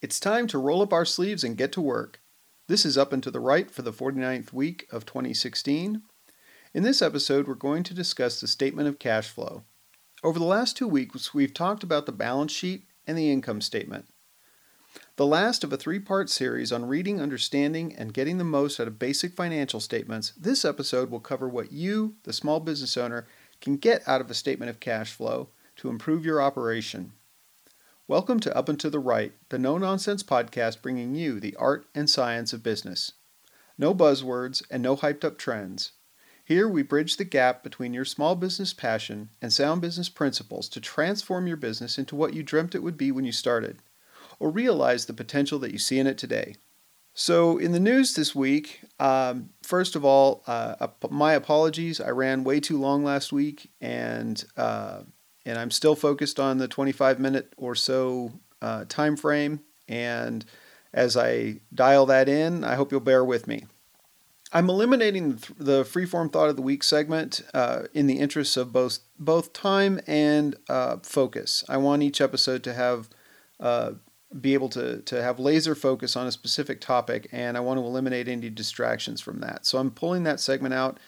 It's time to roll up our sleeves and get to work. This is Up and to the Right for the 49th week of 2016. In this episode, we're going to discuss the statement of cash flow. Over the last two weeks, we've talked about the balance sheet and the income statement. The last of a three part series on reading, understanding, and getting the most out of basic financial statements, this episode will cover what you, the small business owner, can get out of a statement of cash flow to improve your operation. Welcome to Up and to the Right, the no nonsense podcast bringing you the art and science of business. No buzzwords and no hyped up trends. Here we bridge the gap between your small business passion and sound business principles to transform your business into what you dreamt it would be when you started, or realize the potential that you see in it today. So, in the news this week, um, first of all, uh, my apologies. I ran way too long last week, and uh, and I'm still focused on the 25 minute or so uh, time frame. And as I dial that in, I hope you'll bear with me. I'm eliminating the freeform thought of the week segment uh, in the interests of both both time and uh, focus. I want each episode to have uh, be able to to have laser focus on a specific topic, and I want to eliminate any distractions from that. So I'm pulling that segment out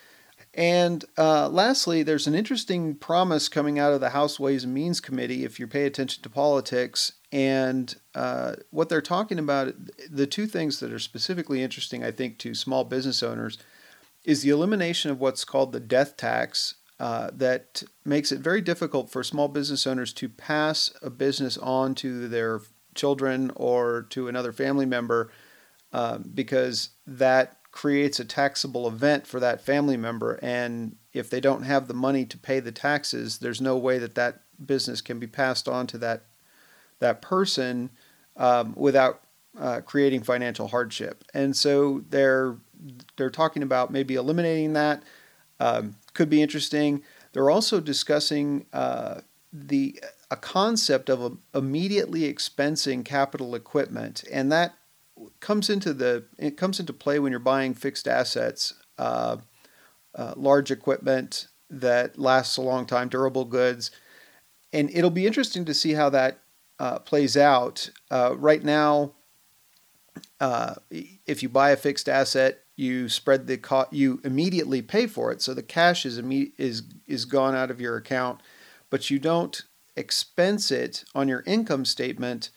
and uh, lastly, there's an interesting promise coming out of the House Ways and Means Committee if you pay attention to politics. And uh, what they're talking about, the two things that are specifically interesting, I think, to small business owners is the elimination of what's called the death tax. Uh, that makes it very difficult for small business owners to pass a business on to their children or to another family member uh, because that creates a taxable event for that family member. And if they don't have the money to pay the taxes, there's no way that that business can be passed on to that that person um, without uh, creating financial hardship. And so they're they're talking about maybe eliminating that. Um, could be interesting. They're also discussing uh, the a concept of immediately expensing capital equipment, and that comes into the it comes into play when you're buying fixed assets, uh, uh, large equipment that lasts a long time, durable goods, and it'll be interesting to see how that uh, plays out. Uh, right now, uh, if you buy a fixed asset, you spread the co- you immediately pay for it, so the cash is imme- is is gone out of your account, but you don't expense it on your income statement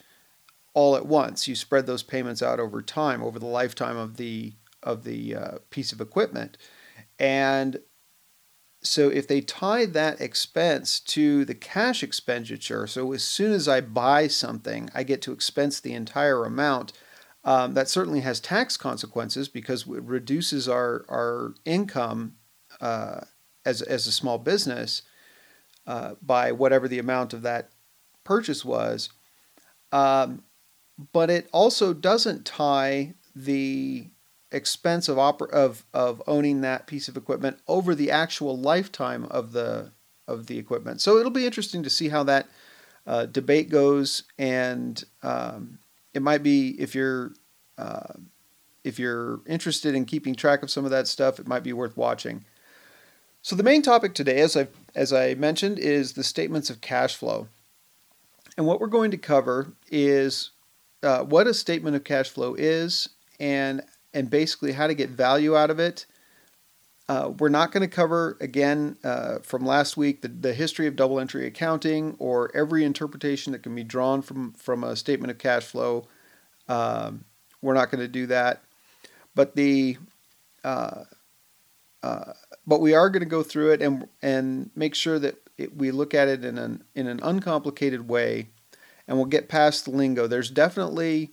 all at once. You spread those payments out over time, over the lifetime of the of the uh, piece of equipment, and so if they tie that expense to the cash expenditure, so as soon as I buy something, I get to expense the entire amount. Um, that certainly has tax consequences because it reduces our our income uh, as as a small business uh, by whatever the amount of that purchase was. Um, but it also doesn't tie the expense of oper- of of owning that piece of equipment over the actual lifetime of the of the equipment. So it'll be interesting to see how that uh, debate goes, and um, it might be if you're uh, if you're interested in keeping track of some of that stuff, it might be worth watching. So the main topic today, as I as I mentioned, is the statements of cash flow, and what we're going to cover is uh, what a statement of cash flow is and and basically how to get value out of it. Uh, we're not going to cover again uh, from last week the, the history of double entry accounting or every interpretation that can be drawn from from a statement of cash flow. Um, we're not going to do that, but the uh, uh, but we are going to go through it and and make sure that it, we look at it in an in an uncomplicated way and we'll get past the lingo. There's definitely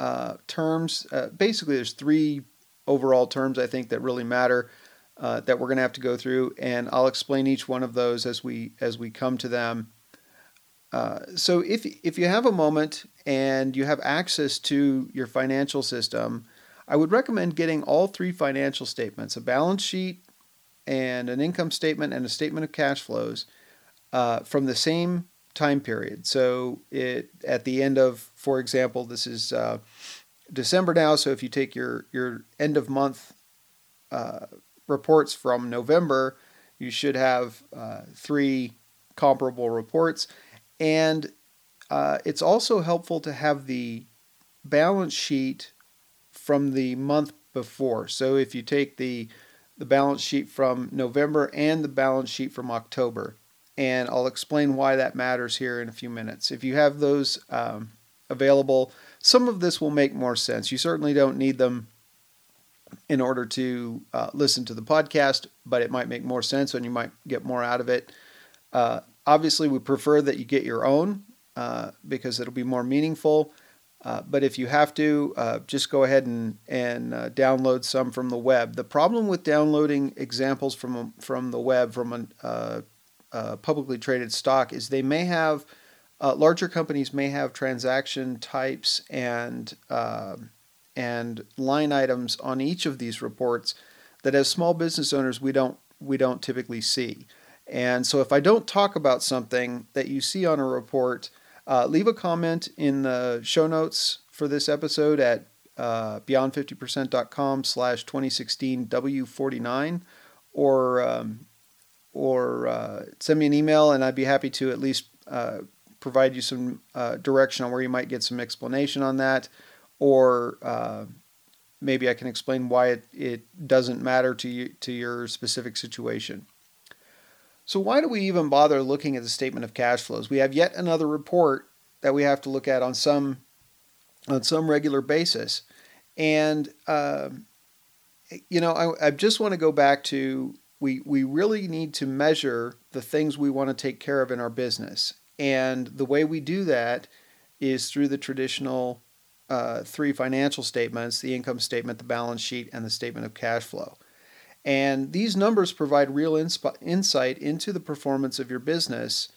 uh, terms. Uh, basically, there's three overall terms I think that really matter uh, that we're going to have to go through, and I'll explain each one of those as we as we come to them. Uh, so if if you have a moment and you have access to your financial system, I would recommend getting all three financial statements: a balance sheet, and an income statement, and a statement of cash flows uh, from the same time period. So it at the end of, for example, this is uh, December now. So if you take your your end of month uh, reports from November, you should have uh, three comparable reports, and uh, it's also helpful to have the balance sheet from the month before. So if you take the the balance sheet from November and the balance sheet from October, and I'll explain why that matters here in a few minutes. If you have those um, available, some of this will make more sense. You certainly don't need them in order to uh, listen to the podcast, but it might make more sense and you might get more out of it. Uh, obviously, we prefer that you get your own uh, because it'll be more meaningful. Uh, but if you have to, uh, just go ahead and, and uh, download some from the web. The problem with downloading examples from, from the web from a, a publicly traded stock is they may have, larger companies may have transaction types and um, and line items on each of these reports that as small business owners we don't we don't typically see. And so if I don't talk about something that you see on a report, uh, leave a comment in the show notes for this episode at uh, beyond50percent.com slash 2016 W49 or um, or uh, send me an email and I'd be happy to at least uh, provide you some uh, direction on where you might get some explanation on that or uh, maybe I can explain why it, it doesn't matter to you to your specific situation. So why do we even bother looking at the statement of cash flows? We have yet another report that we have to look at on some on some regular basis, and uh, you know I, I just want to go back to we we really need to measure the things we want to take care of in our business, and the way we do that is through the traditional uh, three financial statements the income statement, the balance sheet, and the statement of cash flow. And these numbers provide real insp- insight into the performance of your business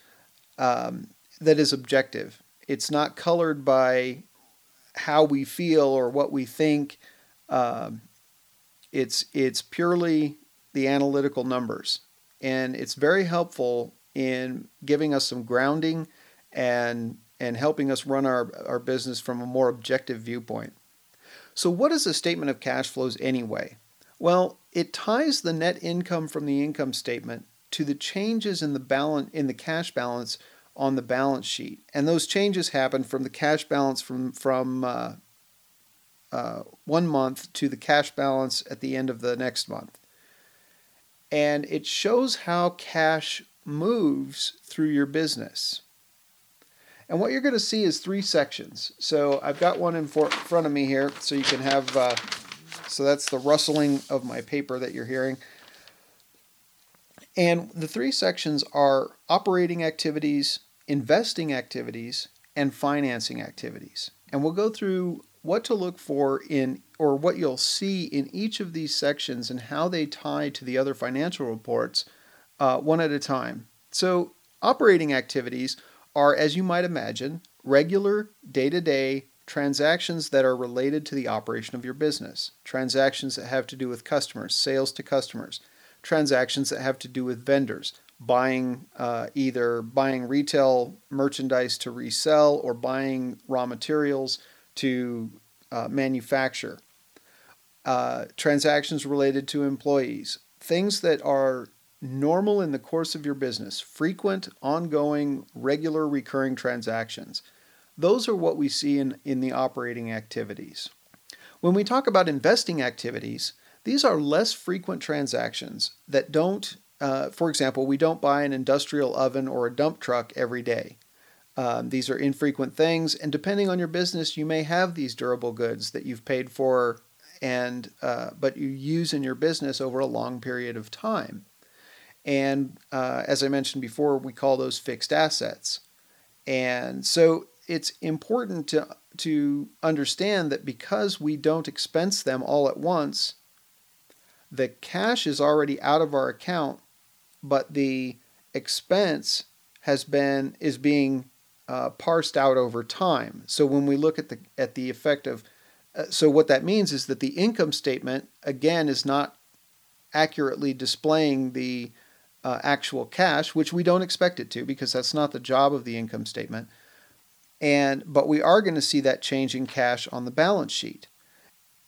um, that is objective. It's not colored by how we feel or what we think. Um, it's it's purely the analytical numbers, and it's very helpful in giving us some grounding and and helping us run our, our business from a more objective viewpoint. So, what is a statement of cash flows anyway? Well, it ties the net income from the income statement to the changes in the balance in the cash balance on the balance sheet, and those changes happen from the cash balance from from uh, uh, one month to the cash balance at the end of the next month, and it shows how cash moves through your business. And what you're going to see is three sections. So I've got one in front of me here, so you can have, uh, so that's the rustling of my paper that you're hearing. And the three sections are operating activities, investing activities, and financing activities. And we'll go through what to look for in, or what you'll see in each of these sections and how they tie to the other financial reports uh, one at a time. So, operating activities are, as you might imagine, regular day to day transactions that are related to the operation of your business, transactions that have to do with customers, sales to customers, transactions that have to do with vendors, buying uh, either buying retail merchandise to resell or buying raw materials to uh, manufacture, uh, transactions related to employees, things that are normal in the course of your business, frequent, ongoing, regular, recurring transactions. Those are what we see in, in the operating activities. When we talk about investing activities, these are less frequent transactions that don't, uh, for example, we don't buy an industrial oven or a dump truck every day. Um, these are infrequent things, and depending on your business, you may have these durable goods that you've paid for, and uh, but you use in your business over a long period of time. And uh, as I mentioned before, we call those fixed assets. And so it's important to, to understand that because we don't expense them all at once, the cash is already out of our account, but the expense has been is being uh, parsed out over time. So when we look at the at the effect of, so what that means is that the income statement again is not accurately displaying the uh, actual cash, which we don't expect it to because that's not the job of the income statement. And but we are going to see that change in cash on the balance sheet.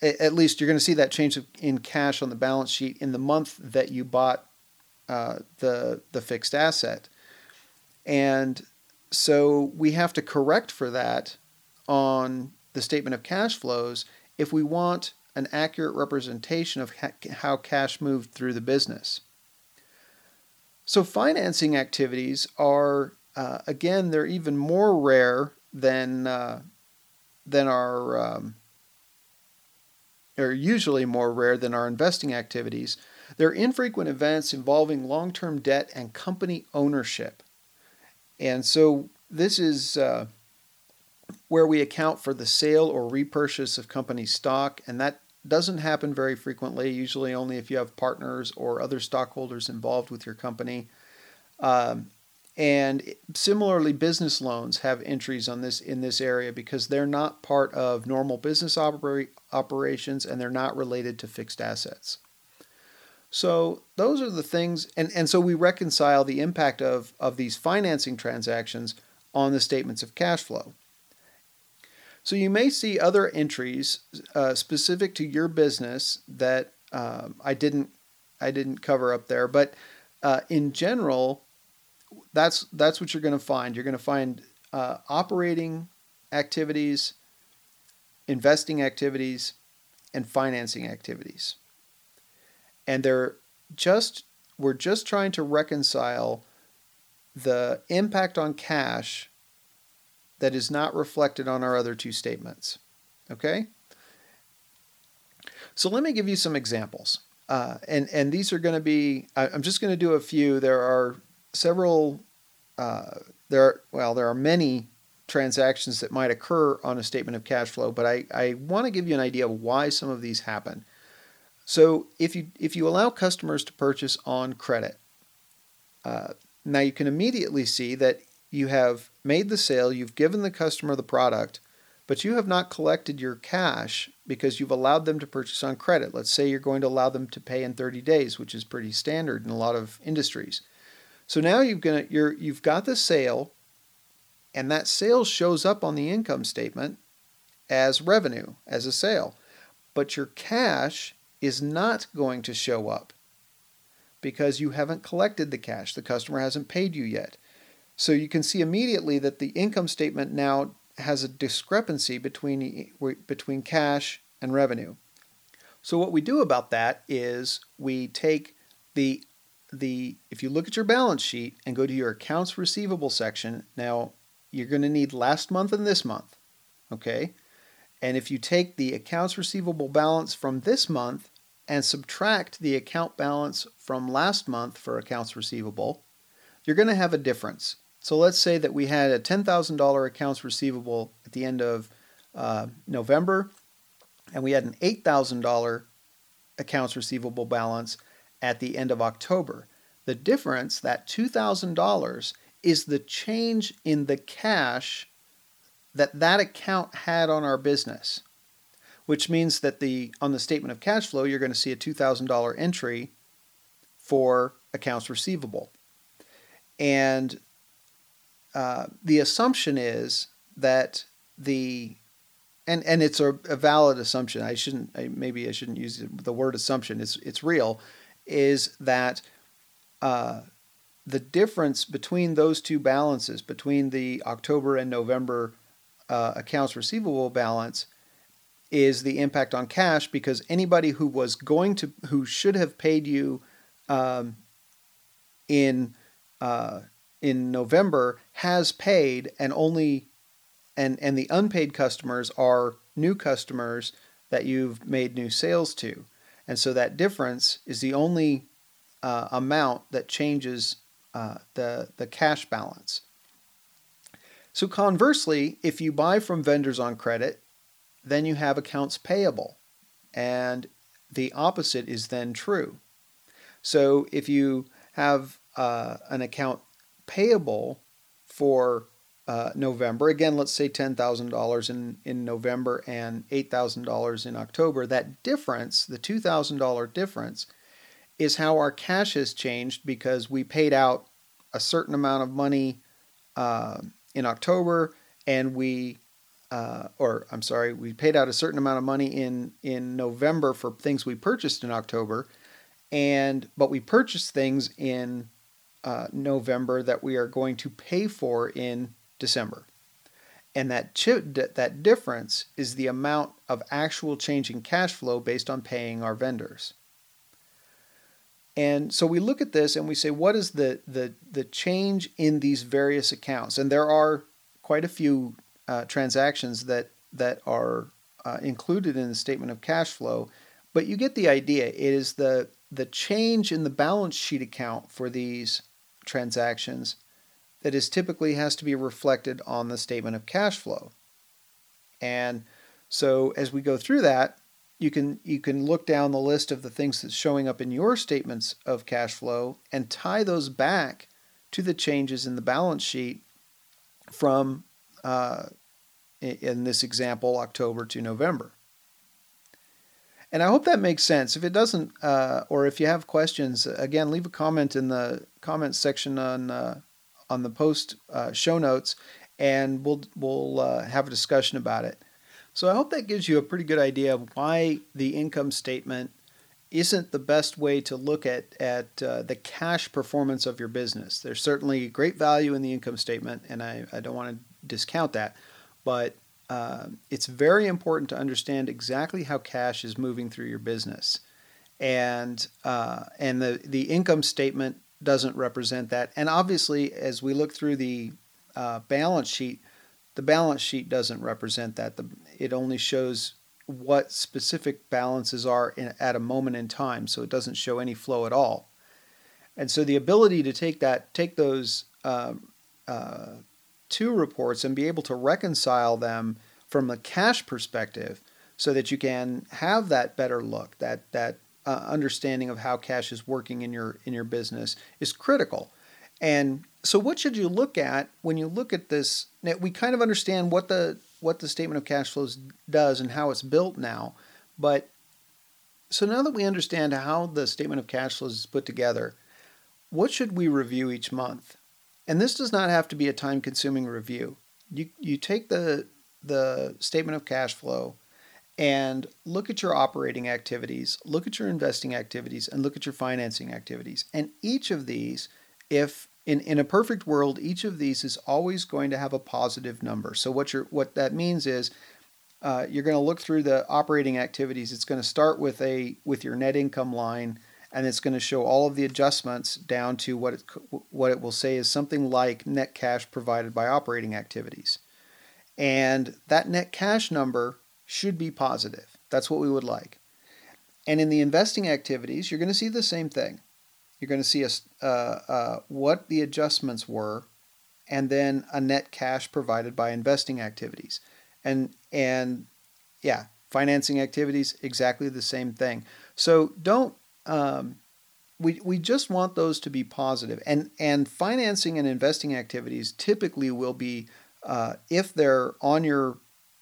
At least you're going to see that change in cash on the balance sheet in the month that you bought uh, the the fixed asset. And so we have to correct for that on the statement of cash flows if we want an accurate representation of how cash moved through the business. So, financing activities are, uh, again, they're even more rare than, uh, than our, um, are usually more rare than our investing activities. They're infrequent events involving long term debt and company ownership. And so, this is. Uh, where we account for the sale or repurchase of company stock, and that doesn't happen very frequently, usually only if you have partners or other stockholders involved with your company. Um, and similarly, business loans have entries on this in this area because they're not part of normal business oper- operations and they're not related to fixed assets. So those are the things, and, and so we reconcile the impact of, of these financing transactions on the statements of cash flow. So you may see other entries uh, specific to your business that um, I didn't I didn't cover up there, but uh, in general, that's that's what you're going to find. You're going to find uh, operating activities, investing activities, and financing activities, and they're just we're just trying to reconcile the impact on cash that is not reflected on our other two statements. Okay? So let me give you some examples. Uh, and, and these are going to be, I, am just going to do a few. There are several, uh, there are, well, there are many transactions that might occur on a statement of cash flow, but I, I want to give you an idea of why some of these happen. So if you if you allow customers to purchase on credit, uh, now you can immediately see that you have made the sale, you've given the customer the product, but you have not collected your cash because you've allowed them to purchase on credit. Let's say you're going to allow them to pay in 30 days, which is pretty standard in a lot of industries. So now you've gonna you're you've got the sale, and that sale shows up on the income statement as revenue, as a sale. But your cash is not going to show up because you haven't collected the cash. The customer hasn't paid you yet. So you can see immediately that the income statement now has a discrepancy between, between cash and revenue. So what we do about that is we take the the if you look at your balance sheet and go to your accounts receivable section, now you're going to need last month and this month. Okay? And if you take the accounts receivable balance from this month and subtract the account balance from last month for accounts receivable, you're going to have a difference. So let's say that we had a $10,000 accounts receivable at the end of uh, November, and we had an $8,000 accounts receivable balance at the end of October. The difference, that $2,000, is the change in the cash that that account had on our business, which means that the on the statement of cash flow you're going to see a $2,000 entry for accounts receivable. And uh, the assumption is that the and and it's a, a valid assumption. I shouldn't I, maybe I shouldn't use the word assumption. It's it's real. Is that uh, the difference between those two balances, between the October and November uh, accounts receivable balance, is the impact on cash because anybody who was going to who should have paid you um, in uh, in November has paid and only and and the unpaid customers are new customers that you've made new sales to. And so that difference is the only uh, amount that changes uh, the, the cash balance. So conversely, if you buy from vendors on credit, then you have accounts payable. And the opposite is then true. So if you have uh, an account payable for uh, November, again, let's say $10,000 in, in November and $8,000 in October, that difference, the $2,000 difference, is how our cash has changed because we paid out a certain amount of money uh, in October and we, uh, or I'm sorry, we paid out a certain amount of money in, in November for things we purchased in October. And, but we purchased things in uh, November that we are going to pay for in December. And that that difference is the amount of actual change in cash flow based on paying our vendors. And so we look at this and we say, what is the the the change in these various accounts? And there are quite a few uh, transactions that that are uh, included in the statement of cash flow, but you get the idea. It is the the change in the balance sheet account for these transactions that is typically has to be reflected on the statement of cash flow. And so as we go through that, you can you can look down the list of the things that's showing up in your statements of cash flow and tie those back to the changes in the balance sheet from uh, in this example October to November. And I hope that makes sense. If it doesn't, uh, or if you have questions, again, leave a comment in the comments section on uh, on the post uh, show notes, and we'll we'll uh, have a discussion about it. So I hope that gives you a pretty good idea of why the income statement isn't the best way to look at at uh, the cash performance of your business. There's certainly great value in the income statement, and I, I don't want to discount that, but uh, it's very important to understand exactly how cash is moving through your business, and uh, and the the income statement doesn't represent that. And obviously, as we look through the uh, balance sheet, the balance sheet doesn't represent that. The, it only shows what specific balances are in, at a moment in time, so it doesn't show any flow at all. And so the ability to take that, take those uh, uh, two reports and be able to reconcile them from a cash perspective, so that you can have that better look, that that uh, understanding of how cash is working in your in your business is critical. And so, what should you look at when you look at this? We kind of understand what the what the statement of cash flows does and how it's built now, but so now that we understand how the statement of cash flows is put together, what should we review each month? And this does not have to be a time-consuming review. You you take the the statement of cash flow and look at your operating activities, look at your investing activities, and look at your financing activities. And each of these, if in, in a perfect world, each of these is always going to have a positive number. So what you're what that means is uh, you're going to look through the operating activities. It's going to start with a with your net income line, and it's going to show all of the adjustments down to what it what it will say is something like net cash provided by operating activities, and that net cash number should be positive. That's what we would like. And in the investing activities, you're going to see the same thing. You're going to see a, uh, uh, what the adjustments were, and then a net cash provided by investing activities. And and yeah, financing activities exactly the same thing. So don't um, we we just want those to be positive. And and financing and investing activities typically will be uh, if they're on your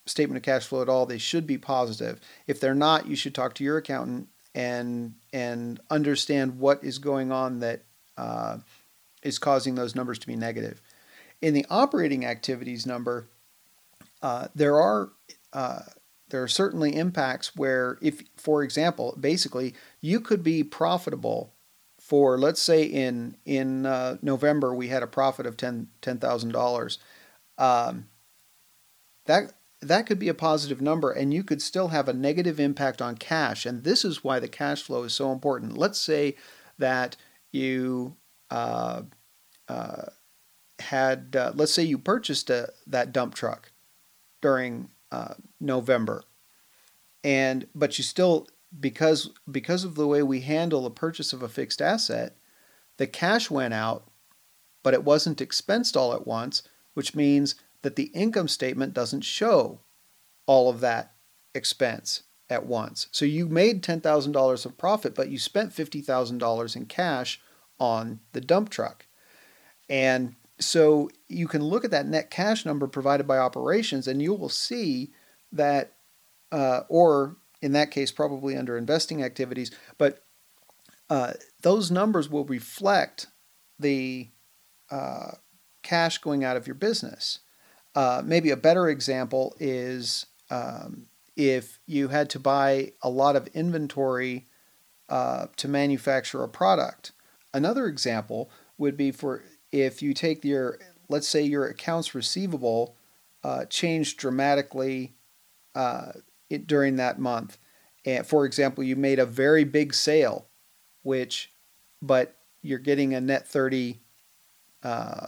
statement of cash flow at all, they should be positive. If they're not, you should talk to your accountant and and understand what is going on that uh, is causing those numbers to be negative. In the operating activities number, uh, there are uh, there are certainly impacts where, if for example, basically you could be profitable for let's say in in uh, November we had a profit of ten ten thousand um, dollars. That that could be a positive number and you could still have a negative impact on cash. And this is why the cash flow is so important. Let's say that you uh, uh, had, uh, let's say you purchased a, that dump truck during uh, November, and but you still because because of the way we handle the purchase of a fixed asset, the cash went out, but it wasn't expensed all at once, which means that the income statement doesn't show all of that expense at once. So you made $10,000 of profit, but you spent $50,000 in cash on the dump truck. And so you can look at that net cash number provided by operations and you will see that, uh, or in that case, probably under investing activities, but uh, those numbers will reflect the uh, cash going out of your business. Uh, maybe a better example is um, if you had to buy a lot of inventory uh, to manufacture a product. Another example would be for if you take your, let's say your accounts receivable uh, changed dramatically uh, it, during that month. And for example, you made a very big sale, which, but you're getting a net 30, uh,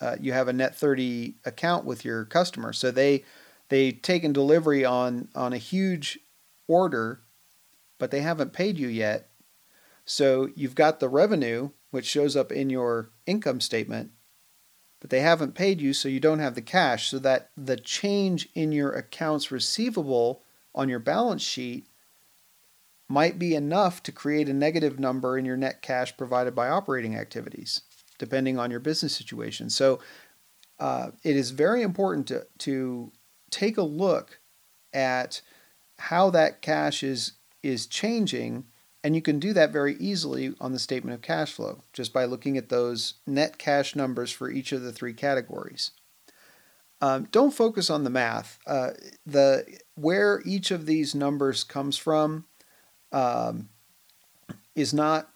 uh, you have a net 30 account with your customer. So they, they taken delivery on, on a huge order, but they haven't paid you yet. So you've got the revenue, which shows up in your income statement, but they haven't paid you, so you don't have the cash. So that the change in your accounts receivable on your balance sheet might be enough to create a negative number in your net cash provided by operating activities, depending on your business situation. So uh, it is very important to, to take a look at how that cash is is changing and you can do that very easily on the statement of cash flow just by looking at those net cash numbers for each of the three categories. Um, don't focus on the math. Uh, the where each of these numbers comes from um, is not.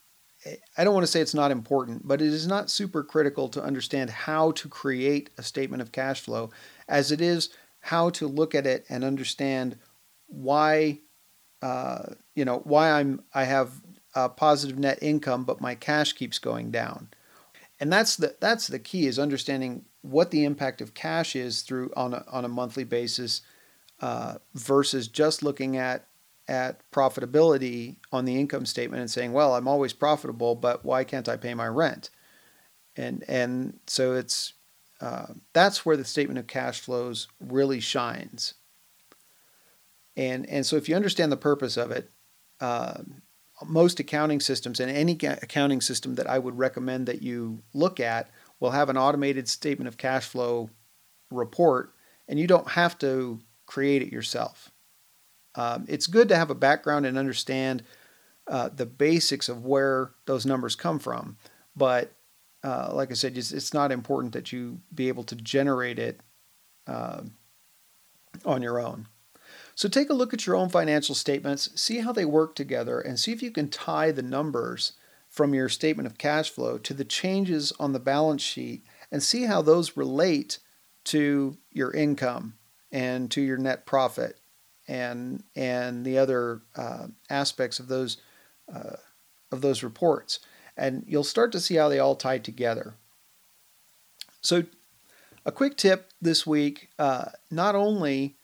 I don't want to say it's not important, but it is not super critical to understand how to create a statement of cash flow, as it is how to look at it and understand why uh, you know why I'm I have a positive net income, but my cash keeps going down, and that's the that's the key is understanding what the impact of cash is through on a, on a monthly basis uh, versus just looking at at profitability on the income statement and saying, well, I'm always profitable, but why can't I pay my rent? And and so it's uh, that's where the statement of cash flows really shines. And, and so if you understand the purpose of it, uh, most accounting systems and any accounting system that I would recommend that you look at will have an automated statement of cash flow report, and you don't have to create it yourself. Um, it's good to have a background and understand uh, the basics of where those numbers come from, but uh, like I said, it's, it's, not important that you be able to generate it uh, on your own. So take a look at your own financial statements, see how they work together, and see if you can tie the numbers from your statement of cash flow to the changes on the balance sheet and see how those relate to your income and to your net profit and and the other uh, aspects of those uh, of those reports. And you'll start to see how they all tie together. So a quick tip this week uh, not only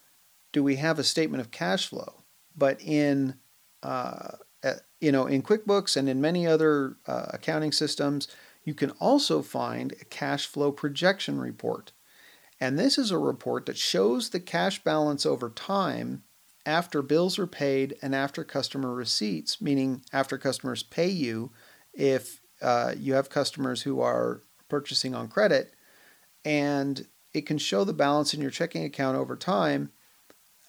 do we have a statement of cash flow. But in uh, you know in QuickBooks and in many other uh, accounting systems, you can also find a cash flow projection report. And this is a report that shows the cash balance over time after bills are paid and after customer receipts, meaning after customers pay you if uh, you have customers who are purchasing on credit. And it can show the balance in your checking account over time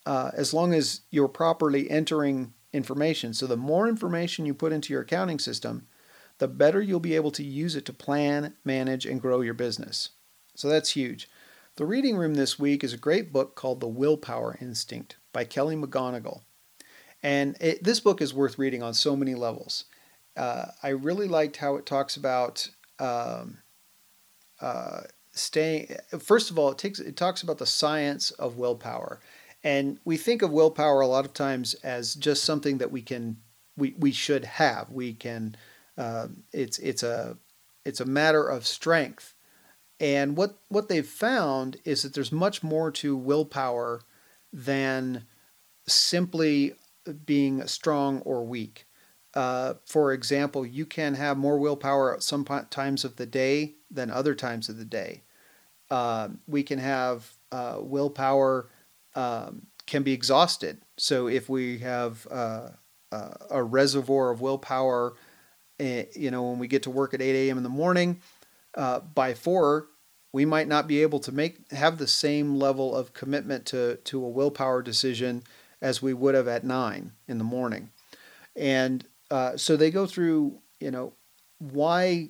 uh, as long as you're properly entering information. So, the more information you put into your accounting system, the better you'll be able to use it to plan, manage, and grow your business. So, that's huge. The reading room this week is a great book called The Willpower Instinct by Kelly McGonigal. And it, this book is worth reading on so many levels. Uh, I really liked how it talks about um, uh, staying. First of all, it takes it talks about the science of willpower and we think of willpower a lot of times as just something that we can we, we should have. We can uh, it's it's a it's a matter of strength. And what what they've found is that there's much more to willpower than simply being strong or weak. Uh, for example, you can have more willpower at some times of the day than other times of the day. Uh, we can have uh, willpower um, can be exhausted. So if we have uh, uh, a reservoir of willpower, uh, you know, when we get to work at 8 a.m. in the morning, uh, by four, we might not be able to make have the same level of commitment to to a willpower decision as we would have at nine in the morning. And uh, so they go through, you know, why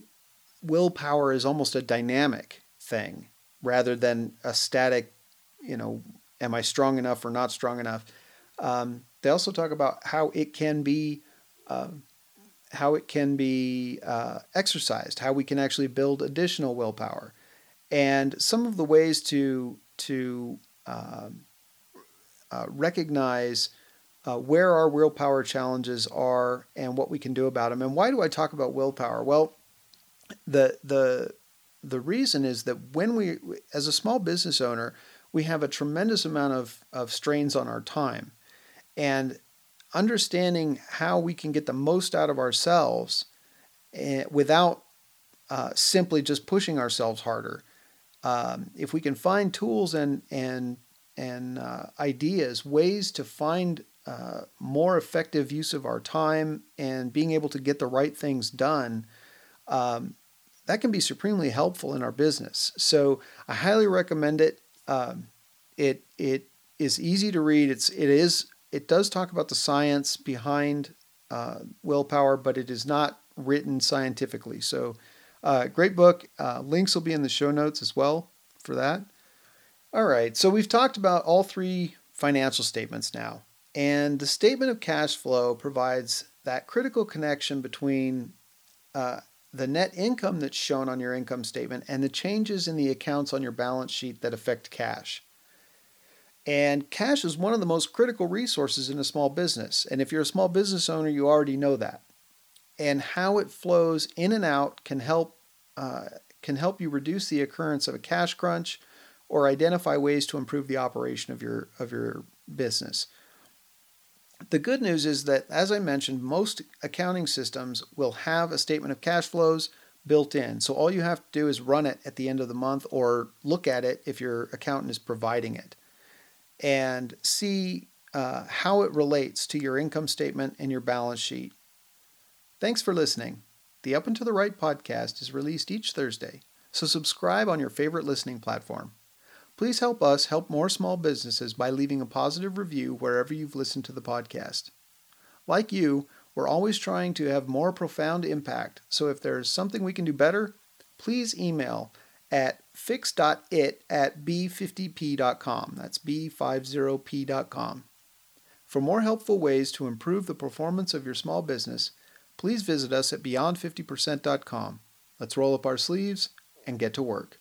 willpower is almost a dynamic thing rather than a static, you know, am I strong enough or not strong enough? Um, they also talk about how it can be uh, how it can be uh, exercised, how we can actually build additional willpower, and some of the ways to to um, uh, recognize uh, where our willpower challenges are and what we can do about them. And why do I talk about willpower? Well, the the the reason is that when we, as a small business owner, we have a tremendous amount of, of strains on our time. And understanding how we can get the most out of ourselves eh, without uh, simply just pushing ourselves harder. Um, if we can find tools and, and, and uh, ideas, ways to find uh, more effective use of our time and being able to get the right things done, um, that can be supremely helpful in our business. So I highly recommend it. Um, it it is easy to read. It's it is it does talk about the science behind uh, willpower, but it is not written scientifically. So uh, great book. Uh, links will be in the show notes as well for that. All right. So we've talked about all three financial statements now, and the statement of cash flow provides that critical connection between uh, the net income that's shown on your income statement and the changes in the accounts on your balance sheet that affect cash. And cash is one of the most critical resources in a small business. And if you're a small business owner, you already know that. And how it flows in and out can help uh, can help you reduce the occurrence of a cash crunch or identify ways to improve the operation of your of your business. The good news is that, as I mentioned, most accounting systems will have a statement of cash flows built in. So all you have to do is run it at the end of the month or look at it if your accountant is providing it and see uh, how it relates to your income statement and your balance sheet. Thanks for listening. The Up and to the Right podcast is released each Thursday, so subscribe on your favorite listening platform. Please help us help more small businesses by leaving a positive review wherever you've listened to the podcast. Like you, we're always trying to have more profound impact, so if there's something we can do better, please email at fix.it at b50p.com. That's b50p.com. For more helpful ways to improve the performance of your small business, please visit us at beyond50percent.com. Let's roll up our sleeves and get to work.